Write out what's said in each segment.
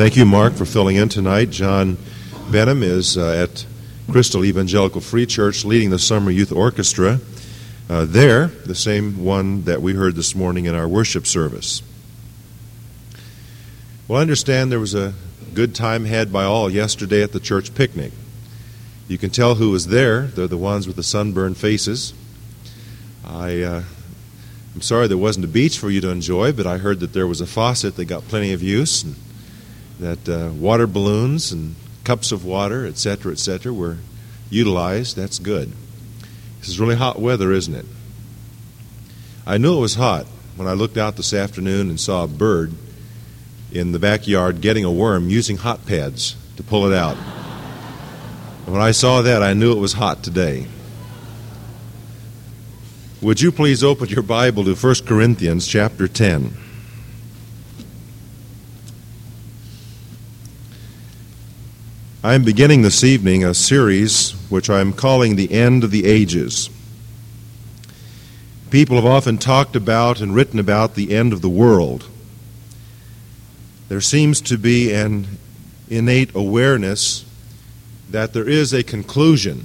Thank you, Mark, for filling in tonight. John Benham is uh, at Crystal Evangelical Free Church leading the Summer Youth Orchestra. Uh, there, the same one that we heard this morning in our worship service. Well, I understand there was a good time had by all yesterday at the church picnic. You can tell who was there. They're the ones with the sunburned faces. I, uh, I'm sorry there wasn't a beach for you to enjoy, but I heard that there was a faucet that got plenty of use. And, that uh, water balloons and cups of water, etc., etc., were utilized. That's good. This is really hot weather, isn't it? I knew it was hot when I looked out this afternoon and saw a bird in the backyard getting a worm using hot pads to pull it out. When I saw that, I knew it was hot today. Would you please open your Bible to 1 Corinthians chapter 10? I am beginning this evening a series which I am calling The End of the Ages. People have often talked about and written about the end of the world. There seems to be an innate awareness that there is a conclusion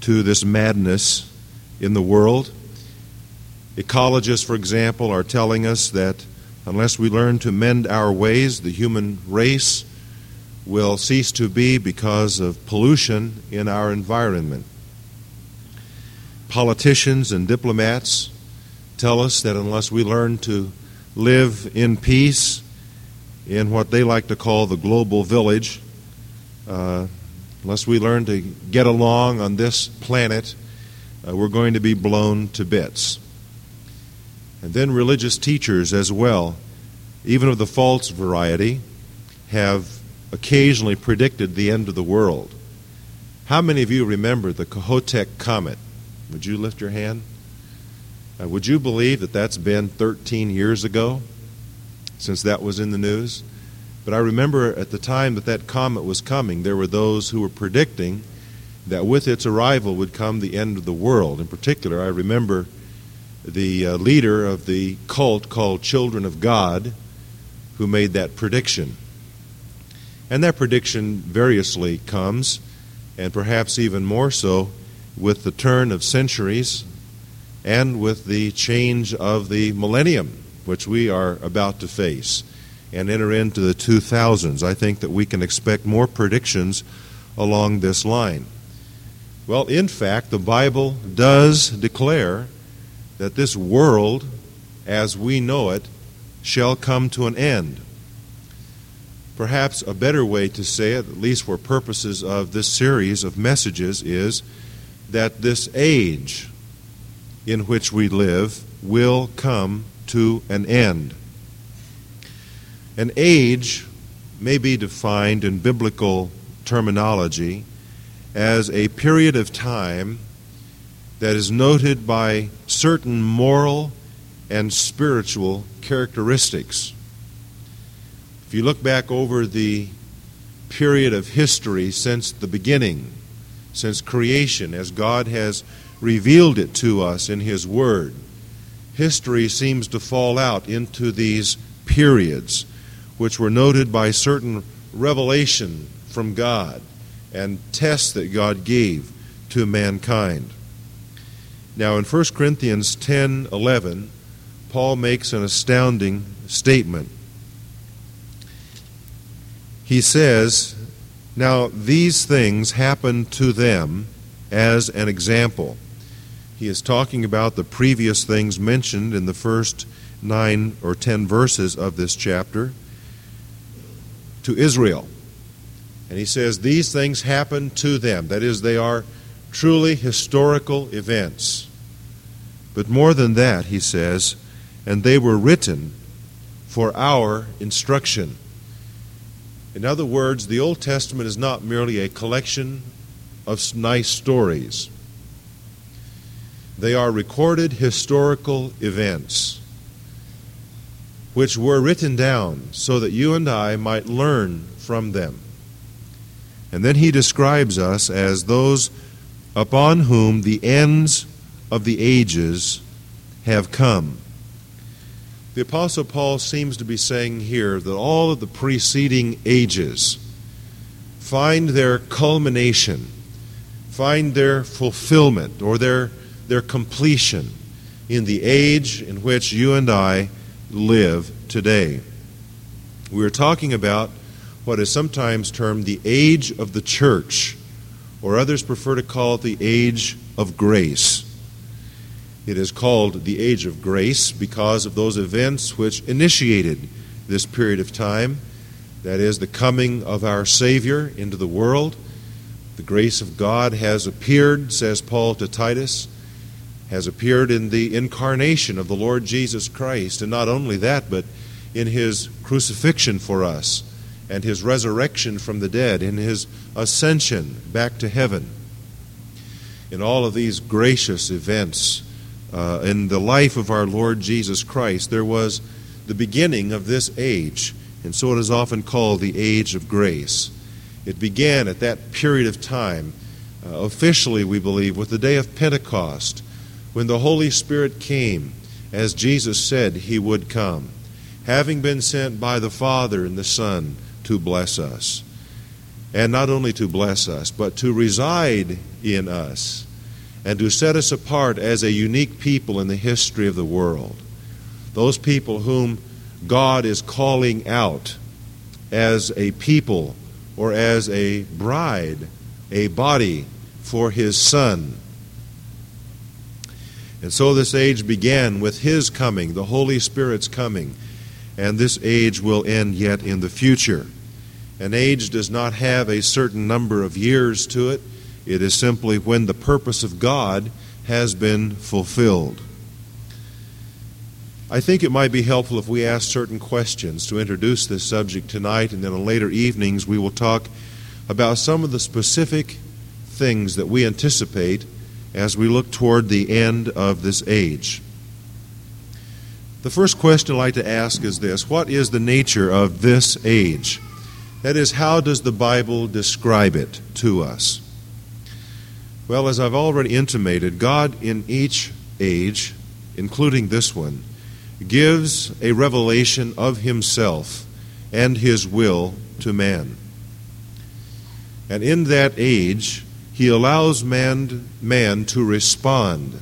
to this madness in the world. Ecologists, for example, are telling us that unless we learn to mend our ways, the human race will cease to be because of pollution in our environment. Politicians and diplomats tell us that unless we learn to live in peace in what they like to call the global village, uh, unless we learn to get along on this planet, uh, we're going to be blown to bits. And then religious teachers as well, even of the false variety, have occasionally predicted the end of the world. How many of you remember the Kohoutek comet? Would you lift your hand? Uh, would you believe that that's been 13 years ago since that was in the news? But I remember at the time that that comet was coming, there were those who were predicting that with its arrival would come the end of the world. In particular, I remember the uh, leader of the cult called Children of God who made that prediction. And that prediction variously comes, and perhaps even more so with the turn of centuries and with the change of the millennium, which we are about to face and enter into the 2000s. I think that we can expect more predictions along this line. Well, in fact, the Bible does declare that this world, as we know it, shall come to an end. Perhaps a better way to say it, at least for purposes of this series of messages, is that this age in which we live will come to an end. An age may be defined in biblical terminology as a period of time that is noted by certain moral and spiritual characteristics. If you look back over the period of history since the beginning, since creation, as God has revealed it to us in His Word, history seems to fall out into these periods, which were noted by certain revelation from God and tests that God gave to mankind. Now, in 1 Corinthians 10 11, Paul makes an astounding statement he says, Now these things happened to them as an example. He is talking about the previous things mentioned in the first nine or ten verses of this chapter to Israel. And he says, These things happened to them. That is, they are truly historical events. But more than that, he says, and they were written for our instruction. In other words, the Old Testament is not merely a collection of nice stories, they are recorded historical events which were written down so that you and I might learn from them. And then he describes us as those upon whom the ends of the ages have come. The Apostle Paul seems to be saying here that all of the preceding ages find their culmination, find their fulfillment, or their, their completion in the age in which you and I live today. We are talking about what is sometimes termed the age of the church, or others prefer to call it the age of grace. It is called the age of grace because of those events which initiated this period of time that is, the coming of our Savior into the world. The grace of God has appeared, says Paul to Titus, has appeared in the incarnation of the Lord Jesus Christ. And not only that, but in his crucifixion for us and his resurrection from the dead, in his ascension back to heaven. In all of these gracious events uh, in the life of our Lord Jesus Christ, there was the beginning of this age, and so it is often called the age of grace. It began at that period of time, uh, officially, we believe, with the day of Pentecost, when the Holy Spirit came, as Jesus said he would come having been sent by the Father and the Son to bless us. And not only to bless us, but to reside in us and to set us apart as a unique people in the history of the world. Those people whom God is calling out as a people or as a bride, a body for His Son. And so this age began with His coming, the Holy Spirit's coming and this age will end yet in the future. An age does not have a certain number of years to it, it is simply when the purpose of God has been fulfilled. I think it might be helpful if we ask certain questions to introduce this subject tonight, and then in later evenings we will talk about some of the specific things that we anticipate as we look toward the end of this age. The first question I'd like to ask is this What is the nature of this age? That is, how does the Bible describe it to us? Well, as I've already intimated, God in each age, including this one, gives a revelation of Himself and His will to man. And in that age, He allows man, man to respond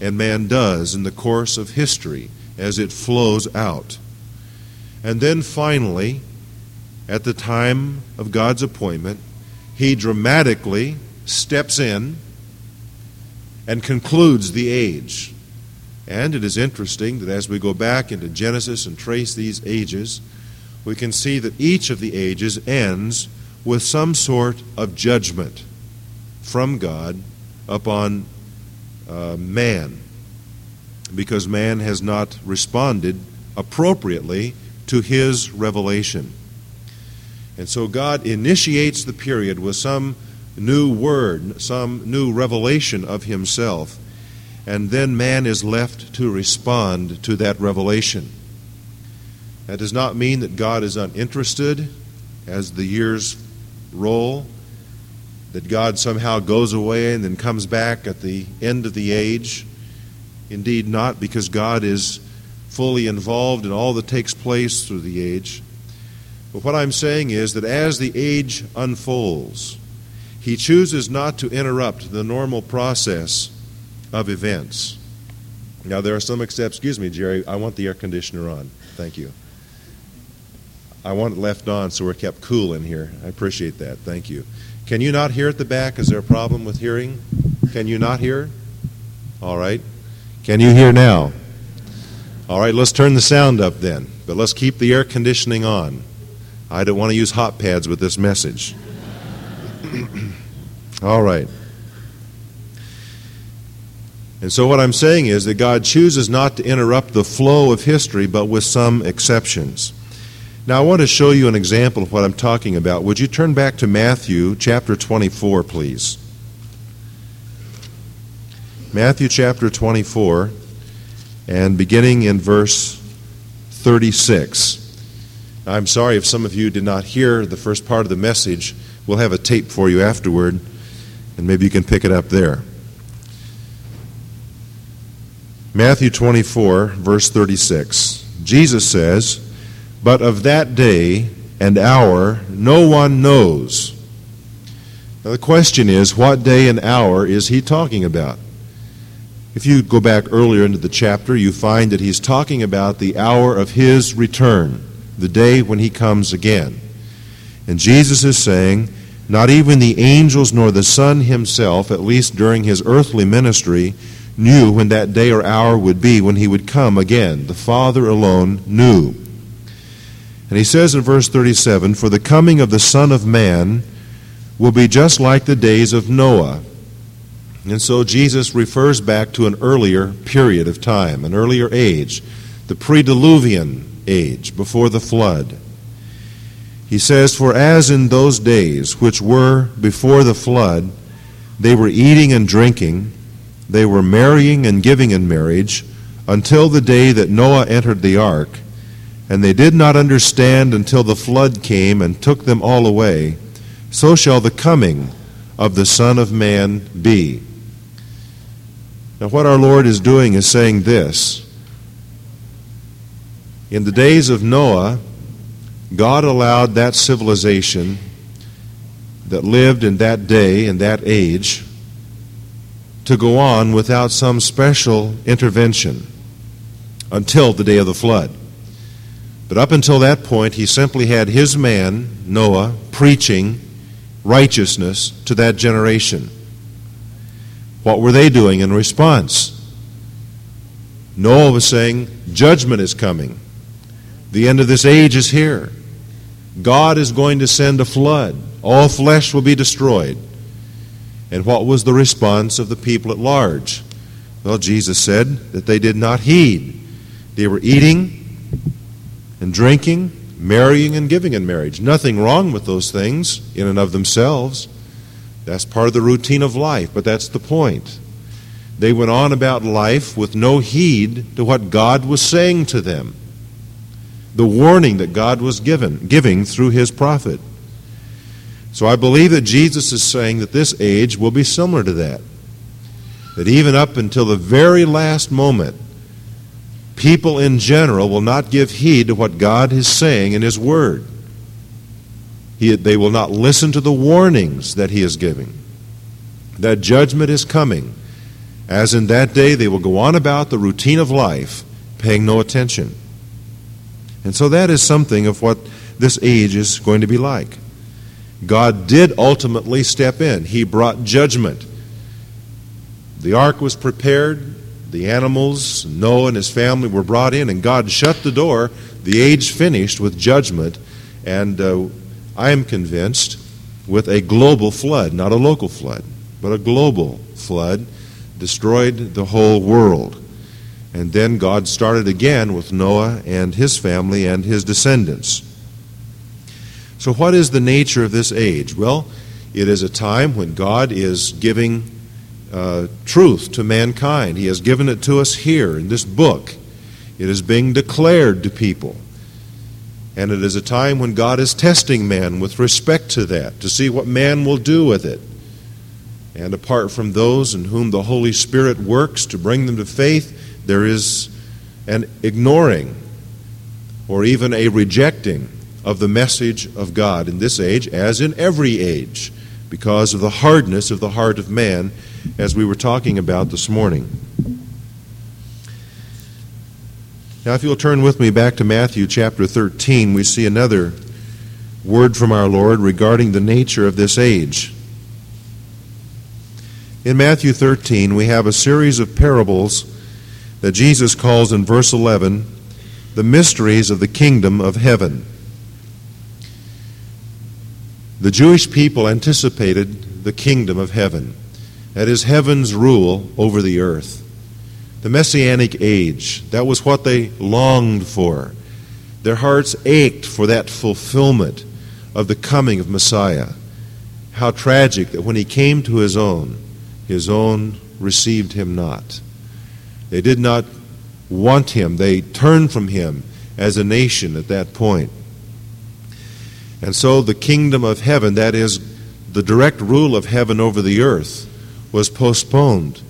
and man does in the course of history as it flows out. And then finally, at the time of God's appointment, he dramatically steps in and concludes the age. And it is interesting that as we go back into Genesis and trace these ages, we can see that each of the ages ends with some sort of judgment from God upon uh, man because man has not responded appropriately to his revelation. And so God initiates the period with some new word, some new revelation of himself, and then man is left to respond to that revelation. That does not mean that God is uninterested as the years roll that God somehow goes away and then comes back at the end of the age. Indeed, not, because God is fully involved in all that takes place through the age. But what I'm saying is that as the age unfolds, He chooses not to interrupt the normal process of events. Now, there are some exceptions. Excuse me, Jerry, I want the air conditioner on. Thank you. I want it left on so we're kept cool in here. I appreciate that. Thank you. Can you not hear at the back? Is there a problem with hearing? Can you not hear? All right. Can you hear now? All right, let's turn the sound up then, but let's keep the air conditioning on. I don't want to use hot pads with this message. All right. And so, what I'm saying is that God chooses not to interrupt the flow of history, but with some exceptions. Now, I want to show you an example of what I'm talking about. Would you turn back to Matthew chapter 24, please? Matthew chapter 24, and beginning in verse 36. I'm sorry if some of you did not hear the first part of the message. We'll have a tape for you afterward, and maybe you can pick it up there. Matthew 24, verse 36. Jesus says, But of that day and hour no one knows. Now the question is, what day and hour is he talking about? If you go back earlier into the chapter, you find that he's talking about the hour of his return, the day when he comes again. And Jesus is saying, not even the angels nor the Son himself, at least during his earthly ministry, knew when that day or hour would be when he would come again. The Father alone knew. And he says in verse 37 For the coming of the Son of Man will be just like the days of Noah. And so Jesus refers back to an earlier period of time, an earlier age, the pre-diluvian age, before the flood. He says, For as in those days which were before the flood, they were eating and drinking, they were marrying and giving in marriage, until the day that Noah entered the ark, and they did not understand until the flood came and took them all away, so shall the coming of the Son of Man be. Now, what our Lord is doing is saying this. In the days of Noah, God allowed that civilization that lived in that day, in that age, to go on without some special intervention until the day of the flood. But up until that point, he simply had his man, Noah, preaching righteousness to that generation. What were they doing in response? Noah was saying, Judgment is coming. The end of this age is here. God is going to send a flood. All flesh will be destroyed. And what was the response of the people at large? Well, Jesus said that they did not heed. They were eating and drinking, marrying and giving in marriage. Nothing wrong with those things in and of themselves. That's part of the routine of life, but that's the point. They went on about life with no heed to what God was saying to them, the warning that God was given, giving through his prophet. So I believe that Jesus is saying that this age will be similar to that. That even up until the very last moment, people in general will not give heed to what God is saying in His Word. He, they will not listen to the warnings that He is giving. That judgment is coming. As in that day, they will go on about the routine of life, paying no attention. And so that is something of what this age is going to be like. God did ultimately step in. He brought judgment. The ark was prepared, the animals, Noah and his family were brought in, and God shut the door. The age finished with judgment, and uh, I am convinced with a global flood, not a local flood, but a global flood, destroyed the whole world. And then God started again with Noah and his family and his descendants. So, what is the nature of this age? Well, it is a time when God is giving uh, truth to mankind. He has given it to us here in this book. It is being declared to people. And it is a time when God is testing man with respect to that, to see what man will do with it. And apart from those in whom the Holy Spirit works to bring them to faith, there is an ignoring or even a rejecting of the message of God in this age, as in every age, because of the hardness of the heart of man, as we were talking about this morning. Now, if you'll turn with me back to Matthew chapter 13, we see another word from our Lord regarding the nature of this age. In Matthew 13, we have a series of parables that Jesus calls in verse 11 the mysteries of the kingdom of heaven. The Jewish people anticipated the kingdom of heaven, that is, heaven's rule over the earth. The Messianic age, that was what they longed for. Their hearts ached for that fulfillment of the coming of Messiah. How tragic that when he came to his own, his own received him not. They did not want him, they turned from him as a nation at that point. And so the kingdom of heaven, that is, the direct rule of heaven over the earth, was postponed.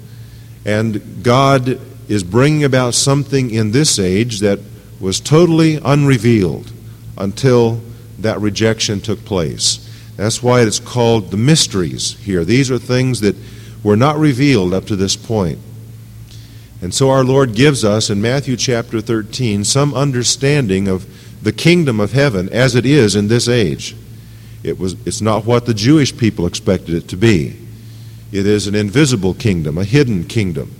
And God is bringing about something in this age that was totally unrevealed until that rejection took place. That's why it's called the mysteries here. These are things that were not revealed up to this point. And so our Lord gives us in Matthew chapter 13 some understanding of the kingdom of heaven as it is in this age. It was, it's not what the Jewish people expected it to be. It is an invisible kingdom, a hidden kingdom.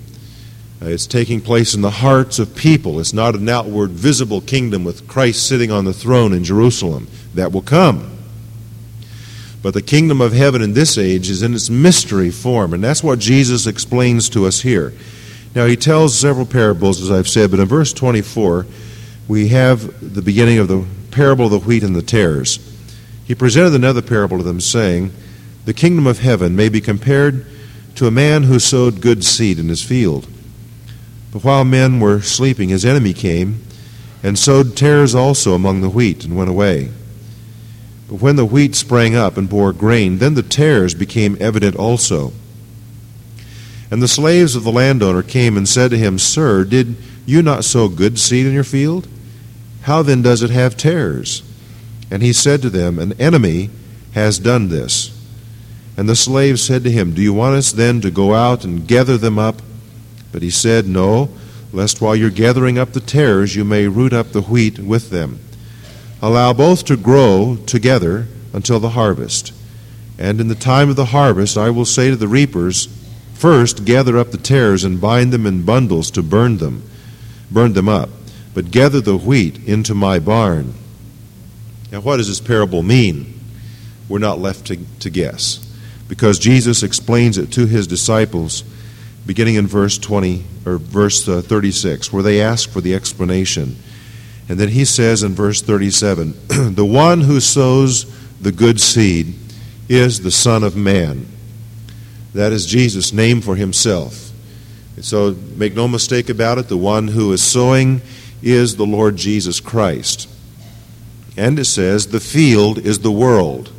Uh, it's taking place in the hearts of people. It's not an outward, visible kingdom with Christ sitting on the throne in Jerusalem. That will come. But the kingdom of heaven in this age is in its mystery form, and that's what Jesus explains to us here. Now, he tells several parables, as I've said, but in verse 24, we have the beginning of the parable of the wheat and the tares. He presented another parable to them, saying, The kingdom of heaven may be compared to a man who sowed good seed in his field. But while men were sleeping, his enemy came and sowed tares also among the wheat and went away. But when the wheat sprang up and bore grain, then the tares became evident also. And the slaves of the landowner came and said to him, Sir, did you not sow good seed in your field? How then does it have tares? And he said to them, An enemy has done this. And the slaves said to him, Do you want us then to go out and gather them up? But he said, No, lest while you're gathering up the tares, you may root up the wheat with them. Allow both to grow together until the harvest. And in the time of the harvest, I will say to the reapers, First, gather up the tares and bind them in bundles to burn them, burn them up. But gather the wheat into my barn. Now, what does this parable mean? We're not left to, to guess, because Jesus explains it to his disciples beginning in verse 20 or verse uh, 36 where they ask for the explanation and then he says in verse 37 the one who sows the good seed is the son of man that is jesus name for himself and so make no mistake about it the one who is sowing is the lord jesus christ and it says the field is the world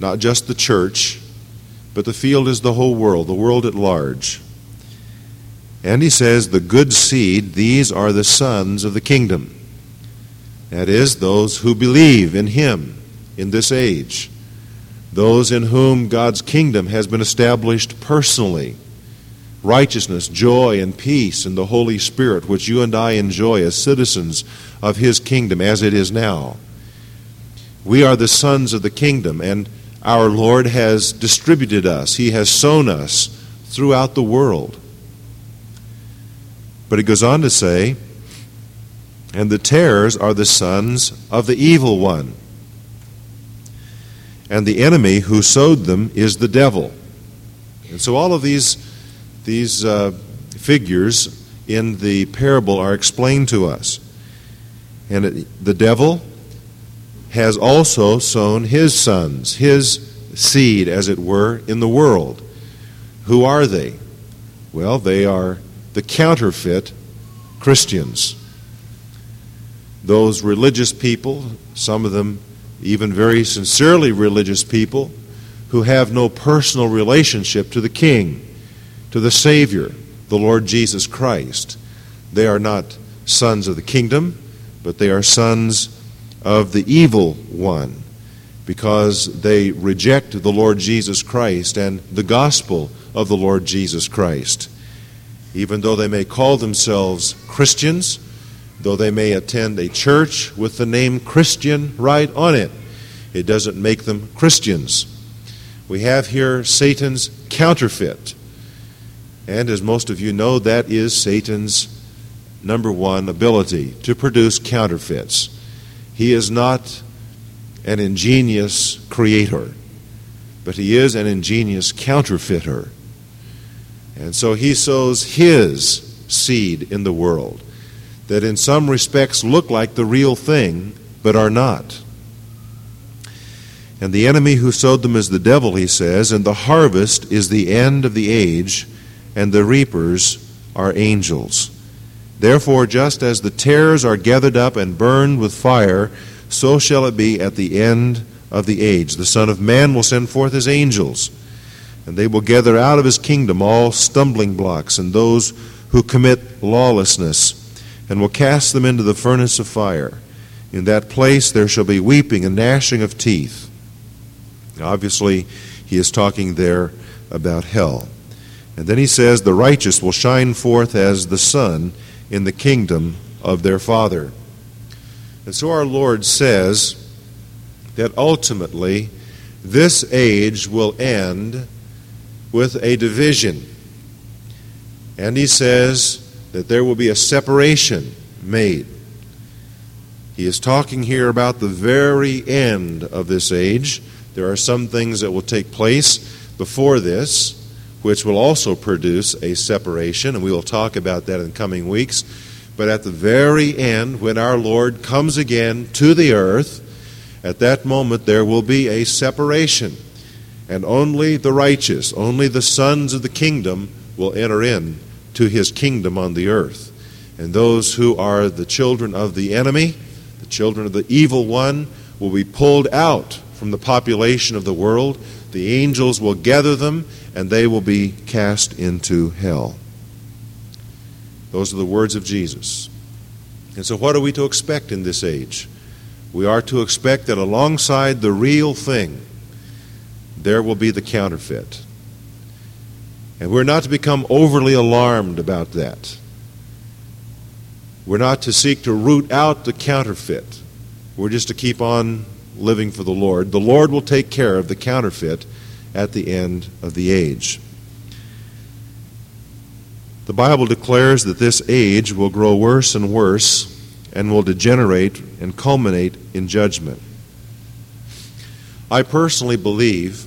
not just the church but the field is the whole world, the world at large. And he says, the good seed, these are the sons of the kingdom. That is, those who believe in him in this age, those in whom God's kingdom has been established personally. Righteousness, joy, and peace in the Holy Spirit, which you and I enjoy as citizens of his kingdom as it is now. We are the sons of the kingdom, and our Lord has distributed us, He has sown us throughout the world. But it goes on to say, and the tares are the sons of the evil one. And the enemy who sowed them is the devil. And so all of these, these uh, figures in the parable are explained to us. And it, the devil has also sown his sons, his seed, as it were, in the world. Who are they? Well, they are the counterfeit Christians. Those religious people, some of them even very sincerely religious people, who have no personal relationship to the King, to the Savior, the Lord Jesus Christ. They are not sons of the kingdom, but they are sons of the evil one because they reject the Lord Jesus Christ and the gospel of the Lord Jesus Christ. Even though they may call themselves Christians, though they may attend a church with the name Christian right on it, it doesn't make them Christians. We have here Satan's counterfeit. And as most of you know, that is Satan's number one ability to produce counterfeits. He is not an ingenious creator, but he is an ingenious counterfeiter. And so he sows his seed in the world that in some respects look like the real thing, but are not. And the enemy who sowed them is the devil, he says, and the harvest is the end of the age, and the reapers are angels. Therefore, just as the tares are gathered up and burned with fire, so shall it be at the end of the age. The Son of Man will send forth his angels, and they will gather out of his kingdom all stumbling blocks and those who commit lawlessness, and will cast them into the furnace of fire. In that place there shall be weeping and gnashing of teeth. Obviously, he is talking there about hell. And then he says, The righteous will shine forth as the sun in the kingdom of their Father. And so our Lord says that ultimately this age will end with a division. And he says that there will be a separation made. He is talking here about the very end of this age. There are some things that will take place before this, which will also produce a separation, and we will talk about that in coming weeks. But at the very end, when our Lord comes again to the earth, at that moment there will be a separation. And only the righteous, only the sons of the kingdom will enter in to his kingdom on the earth. And those who are the children of the enemy, the children of the evil one, will be pulled out from the population of the world. The angels will gather them, and they will be cast into hell. Those are the words of Jesus. And so, what are we to expect in this age? We are to expect that alongside the real thing, there will be the counterfeit. And we're not to become overly alarmed about that. We're not to seek to root out the counterfeit. We're just to keep on living for the Lord. The Lord will take care of the counterfeit at the end of the age. The Bible declares that this age will grow worse and worse and will degenerate and culminate in judgment. I personally believe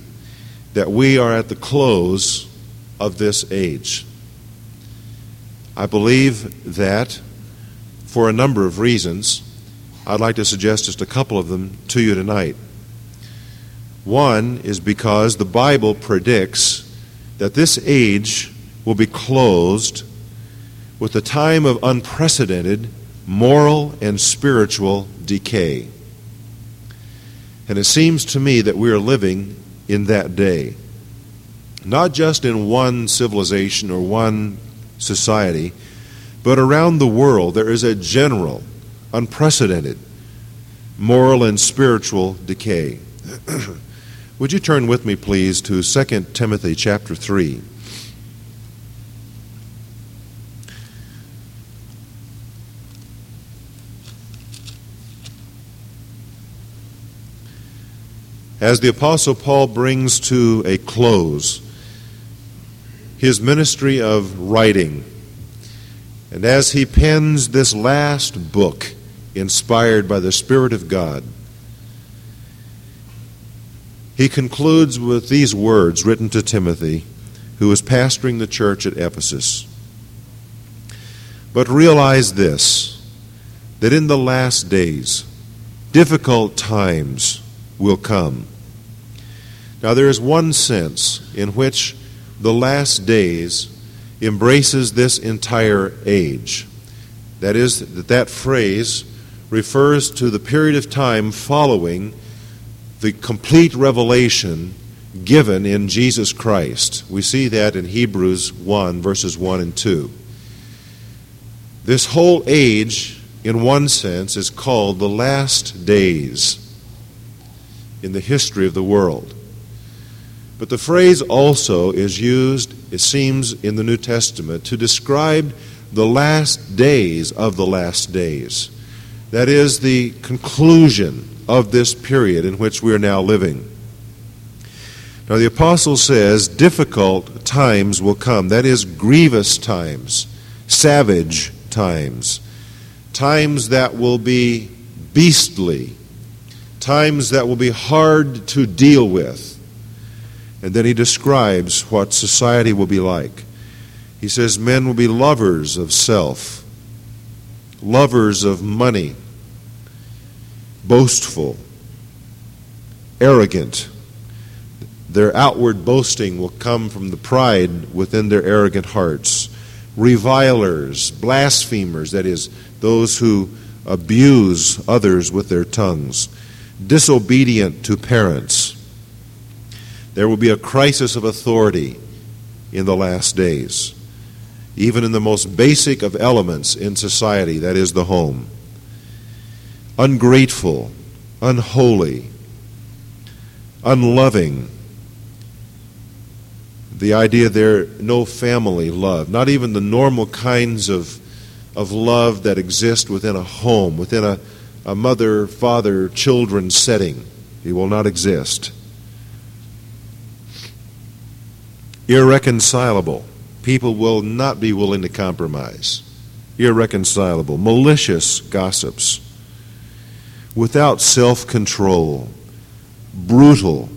that we are at the close of this age. I believe that for a number of reasons. I'd like to suggest just a couple of them to you tonight. One is because the Bible predicts that this age will be closed with a time of unprecedented moral and spiritual decay. And it seems to me that we are living in that day. Not just in one civilization or one society, but around the world there is a general, unprecedented moral and spiritual decay. Would you turn with me, please, to 2 Timothy chapter 3? As the Apostle Paul brings to a close his ministry of writing, and as he pens this last book inspired by the Spirit of God, he concludes with these words written to Timothy, who was pastoring the church at Ephesus. But realize this that in the last days, difficult times will come. Now, there is one sense in which the last days embraces this entire age. That is, that that phrase refers to the period of time following the complete revelation given in Jesus Christ. We see that in Hebrews 1, verses 1 and 2. This whole age, in one sense, is called the last days in the history of the world. But the phrase also is used, it seems, in the New Testament to describe the last days of the last days. That is the conclusion of this period in which we are now living. Now, the apostle says difficult times will come. That is, grievous times, savage times, times that will be beastly, times that will be hard to deal with. And then he describes what society will be like. He says men will be lovers of self, lovers of money, boastful, arrogant. Their outward boasting will come from the pride within their arrogant hearts. Revilers, blasphemers, that is, those who abuse others with their tongues disobedient to parents. There will be a crisis of authority in the last days. even in the most basic of elements in society, that is the home. Ungrateful, unholy, unloving. The idea there, no family love, not even the normal kinds of, of love that exist within a home, within a, a mother, father, children setting. It will not exist. Irreconcilable. People will not be willing to compromise. Irreconcilable. Malicious gossips. Without self control. Brutal.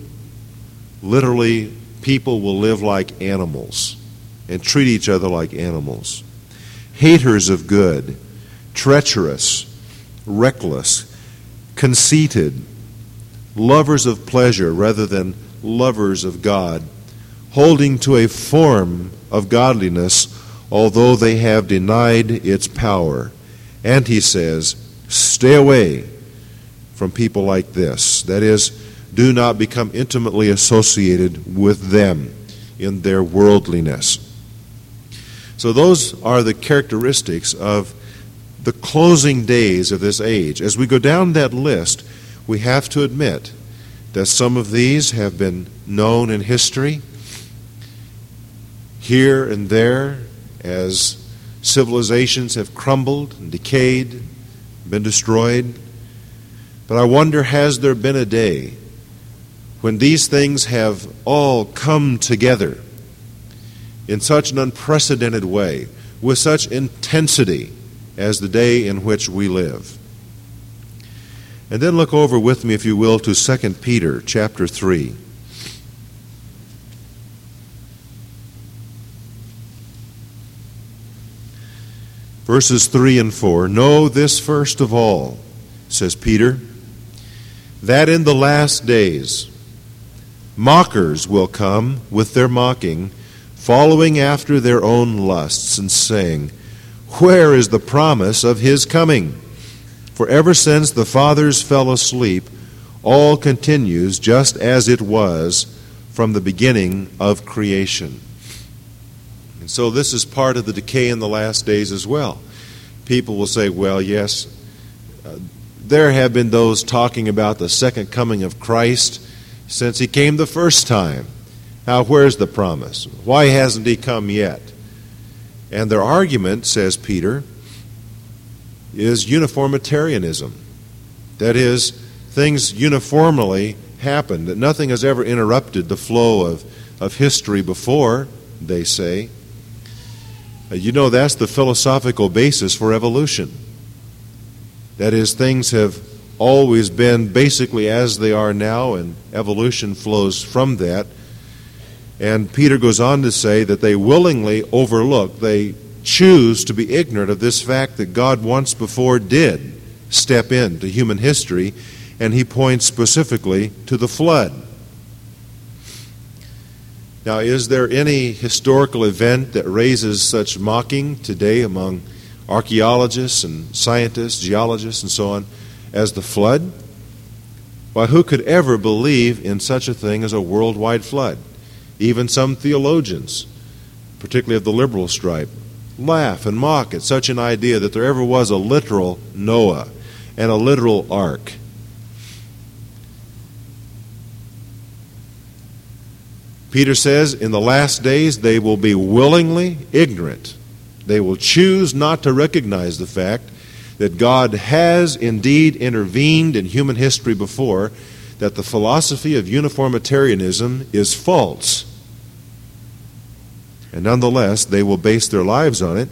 Literally, people will live like animals and treat each other like animals. Haters of good. Treacherous. Reckless. Conceited. Lovers of pleasure rather than lovers of God holding to a form of godliness, although they have denied its power. And he says, stay away from people like this. That is, do not become intimately associated with them in their worldliness. So, those are the characteristics of the closing days of this age. As we go down that list, we have to admit that some of these have been known in history here and there as civilizations have crumbled and decayed, been destroyed. But I wonder has there been a day when these things have all come together in such an unprecedented way, with such intensity as the day in which we live? And then look over with me, if you will, to 2 Peter chapter 3. Verses 3 and 4 Know this first of all, says Peter, that in the last days mockers will come with their mocking, following after their own lusts, and saying, Where is the promise of his coming? For ever since the fathers fell asleep, all continues just as it was from the beginning of creation. So this is part of the decay in the last days as well. People will say, well, yes, uh, there have been those talking about the second coming of Christ since he came the first time. Now, where's the promise? Why hasn't he come yet? And their argument, says Peter, is uniformitarianism. That is, things uniformly happen, that nothing has ever interrupted the flow of, of history before, they say. You know, that's the philosophical basis for evolution. That is, things have always been basically as they are now, and evolution flows from that. And Peter goes on to say that they willingly overlook, they choose to be ignorant of this fact that God once before did step into human history, and he points specifically to the flood. Now, is there any historical event that raises such mocking today among archaeologists and scientists, geologists, and so on as the flood? Why, who could ever believe in such a thing as a worldwide flood? Even some theologians, particularly of the liberal stripe, laugh and mock at such an idea that there ever was a literal Noah and a literal ark. Peter says, in the last days they will be willingly ignorant. They will choose not to recognize the fact that God has indeed intervened in human history before, that the philosophy of uniformitarianism is false. And nonetheless, they will base their lives on it,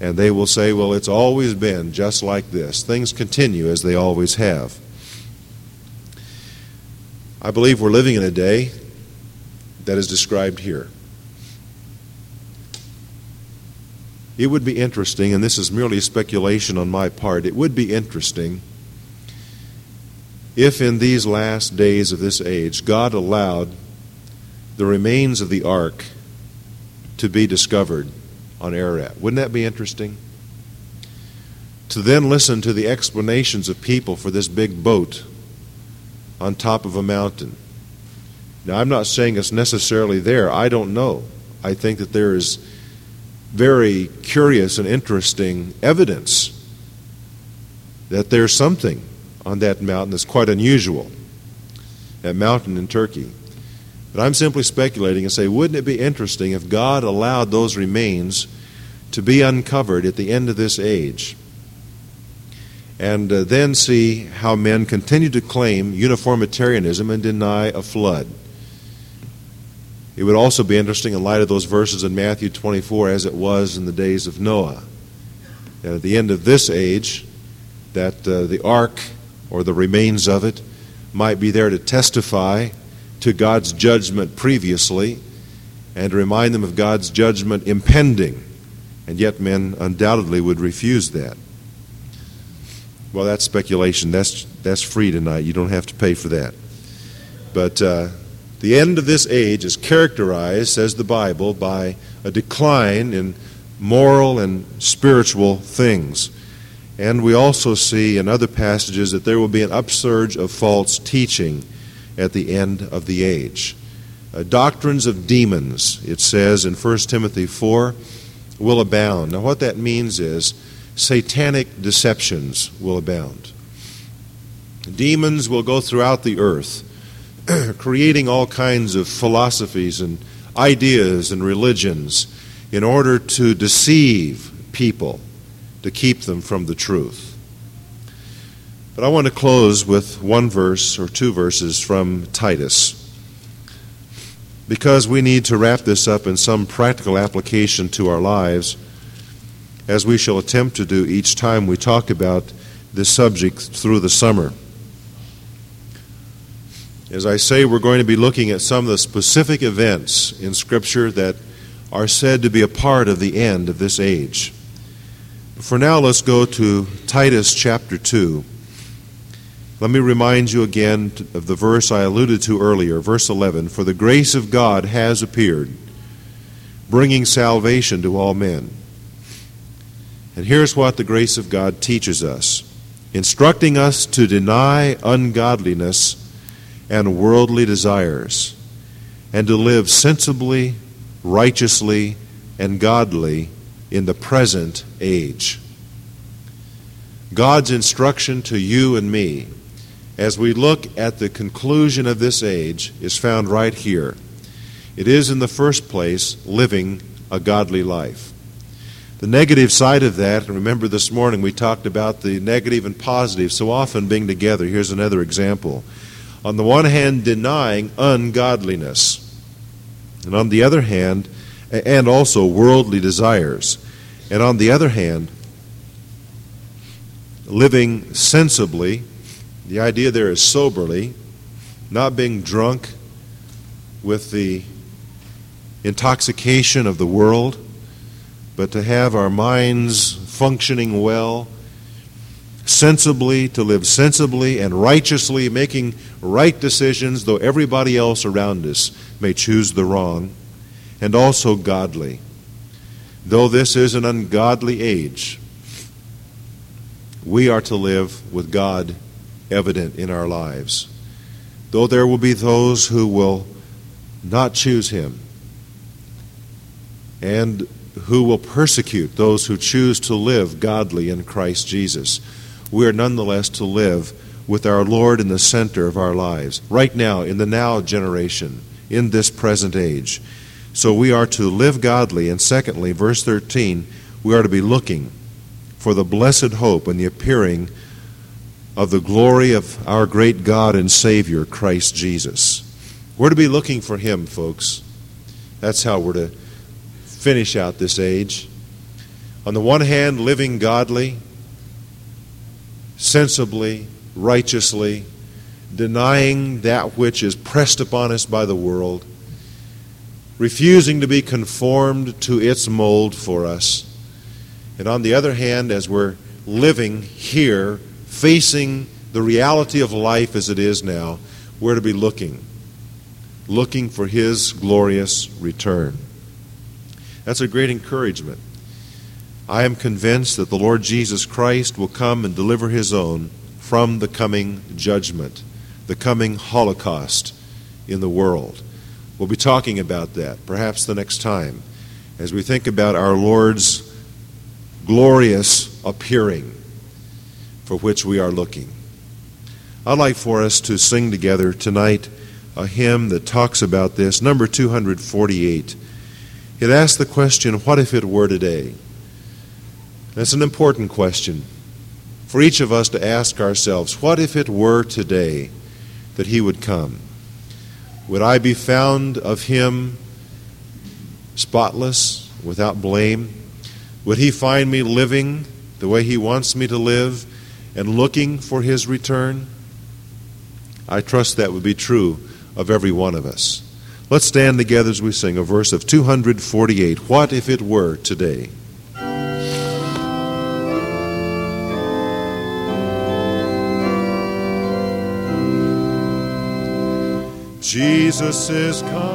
and they will say, well, it's always been just like this. Things continue as they always have. I believe we're living in a day that is described here. It would be interesting, and this is merely speculation on my part, it would be interesting if in these last days of this age God allowed the remains of the ark to be discovered on Ararat. Wouldn't that be interesting? To then listen to the explanations of people for this big boat on top of a mountain now, I'm not saying it's necessarily there. I don't know. I think that there is very curious and interesting evidence that there's something on that mountain that's quite unusual. That mountain in Turkey. But I'm simply speculating and say, wouldn't it be interesting if God allowed those remains to be uncovered at the end of this age? And uh, then see how men continue to claim uniformitarianism and deny a flood. It would also be interesting in light of those verses in Matthew 24 as it was in the days of Noah. That at the end of this age, that uh, the ark or the remains of it might be there to testify to God's judgment previously and to remind them of God's judgment impending. And yet, men undoubtedly would refuse that. Well, that's speculation. That's, that's free tonight. You don't have to pay for that. But uh, the end of this age is characterized, says the Bible, by a decline in moral and spiritual things. And we also see in other passages that there will be an upsurge of false teaching at the end of the age. Uh, doctrines of demons, it says in 1 Timothy 4, will abound. Now, what that means is satanic deceptions will abound. Demons will go throughout the earth, creating all kinds of philosophies and ideas and religions in order to deceive people, to keep them from the truth. But I want to close with one verse or two verses from Titus. Because we need to wrap this up in some practical application to our lives, as we shall attempt to do each time we talk about this subject through the summer. As I say, we're going to be looking at some of the specific events in Scripture that are said to be a part of the end of this age. For now, let's go to Titus chapter 2. Let me remind you again of the verse I alluded to earlier, verse 11. For the grace of God has appeared, bringing salvation to all men. And here's what the grace of God teaches us instructing us to deny ungodliness and worldly desires, and to live sensibly, righteously, and godly in the present age. God's instruction to you and me as we look at the conclusion of this age is found right here. It is, in the first place, living a godly life. The negative side of that, and remember this morning we talked about the negative and positive so often being together. Here's another example. On the one hand, denying ungodliness, and on the other hand, and also worldly desires, and on the other hand, living sensibly the idea there is soberly, not being drunk with the intoxication of the world, but to have our minds functioning well, sensibly, to live sensibly and righteously, making right decisions, though everybody else around us may choose the wrong, and also godly. Though this is an ungodly age, we are to live with God evident in our lives. Though there will be those who will not choose him and who will persecute those who choose to live godly in Christ Jesus, we are nonetheless to live with our Lord in the center of our lives, right now, in the now generation, in this present age. So we are to live godly. And secondly, verse 13, we are to be looking for the blessed hope and the appearing of the glory of our great God and Savior, Christ Jesus. We're to be looking for Him, folks. That's how we're to finish out this age. On the one hand, living godly, sensibly, righteously, denying that which is pressed upon us by the world, refusing to be conformed to its mold for us. And on the other hand, as we're living here facing the reality of life as it is now, we're to be looking, looking for His glorious return. That's a great encouragement. I am convinced that the Lord Jesus Christ will come and deliver His own from the coming judgment, the coming Holocaust in the world. We'll be talking about that perhaps the next time as we think about our Lord's glorious appearing for which we are looking. I'd like for us to sing together tonight a hymn that talks about this, number 248. It asks the question, What if it were today? That's an important question for each of us to ask ourselves what if it were today that He would come? Would I be found of Him spotless, without blame? Would He find me living the way He wants me to live and looking for His return? I trust that would be true of every one of us. Let's stand together as we sing a verse of 248 What if it were today? Jesus is coming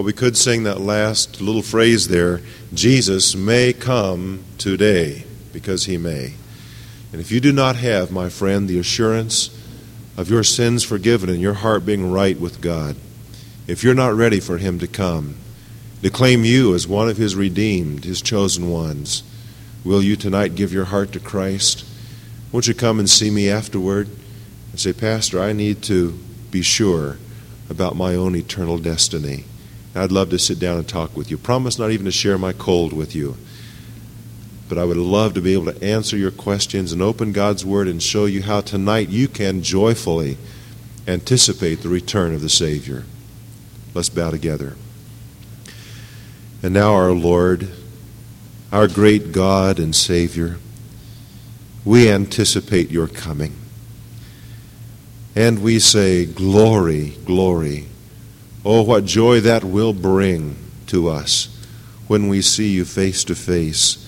Well, we could sing that last little phrase there Jesus may come today, because he may. And if you do not have, my friend, the assurance of your sins forgiven and your heart being right with God, if you're not ready for him to come, to claim you as one of his redeemed, his chosen ones, will you tonight give your heart to Christ? Won't you come and see me afterward and say, Pastor, I need to be sure about my own eternal destiny. I'd love to sit down and talk with you. Promise not even to share my cold with you. But I would love to be able to answer your questions and open God's Word and show you how tonight you can joyfully anticipate the return of the Savior. Let's bow together. And now, our Lord, our great God and Savior, we anticipate your coming. And we say, Glory, glory. Oh, what joy that will bring to us when we see you face to face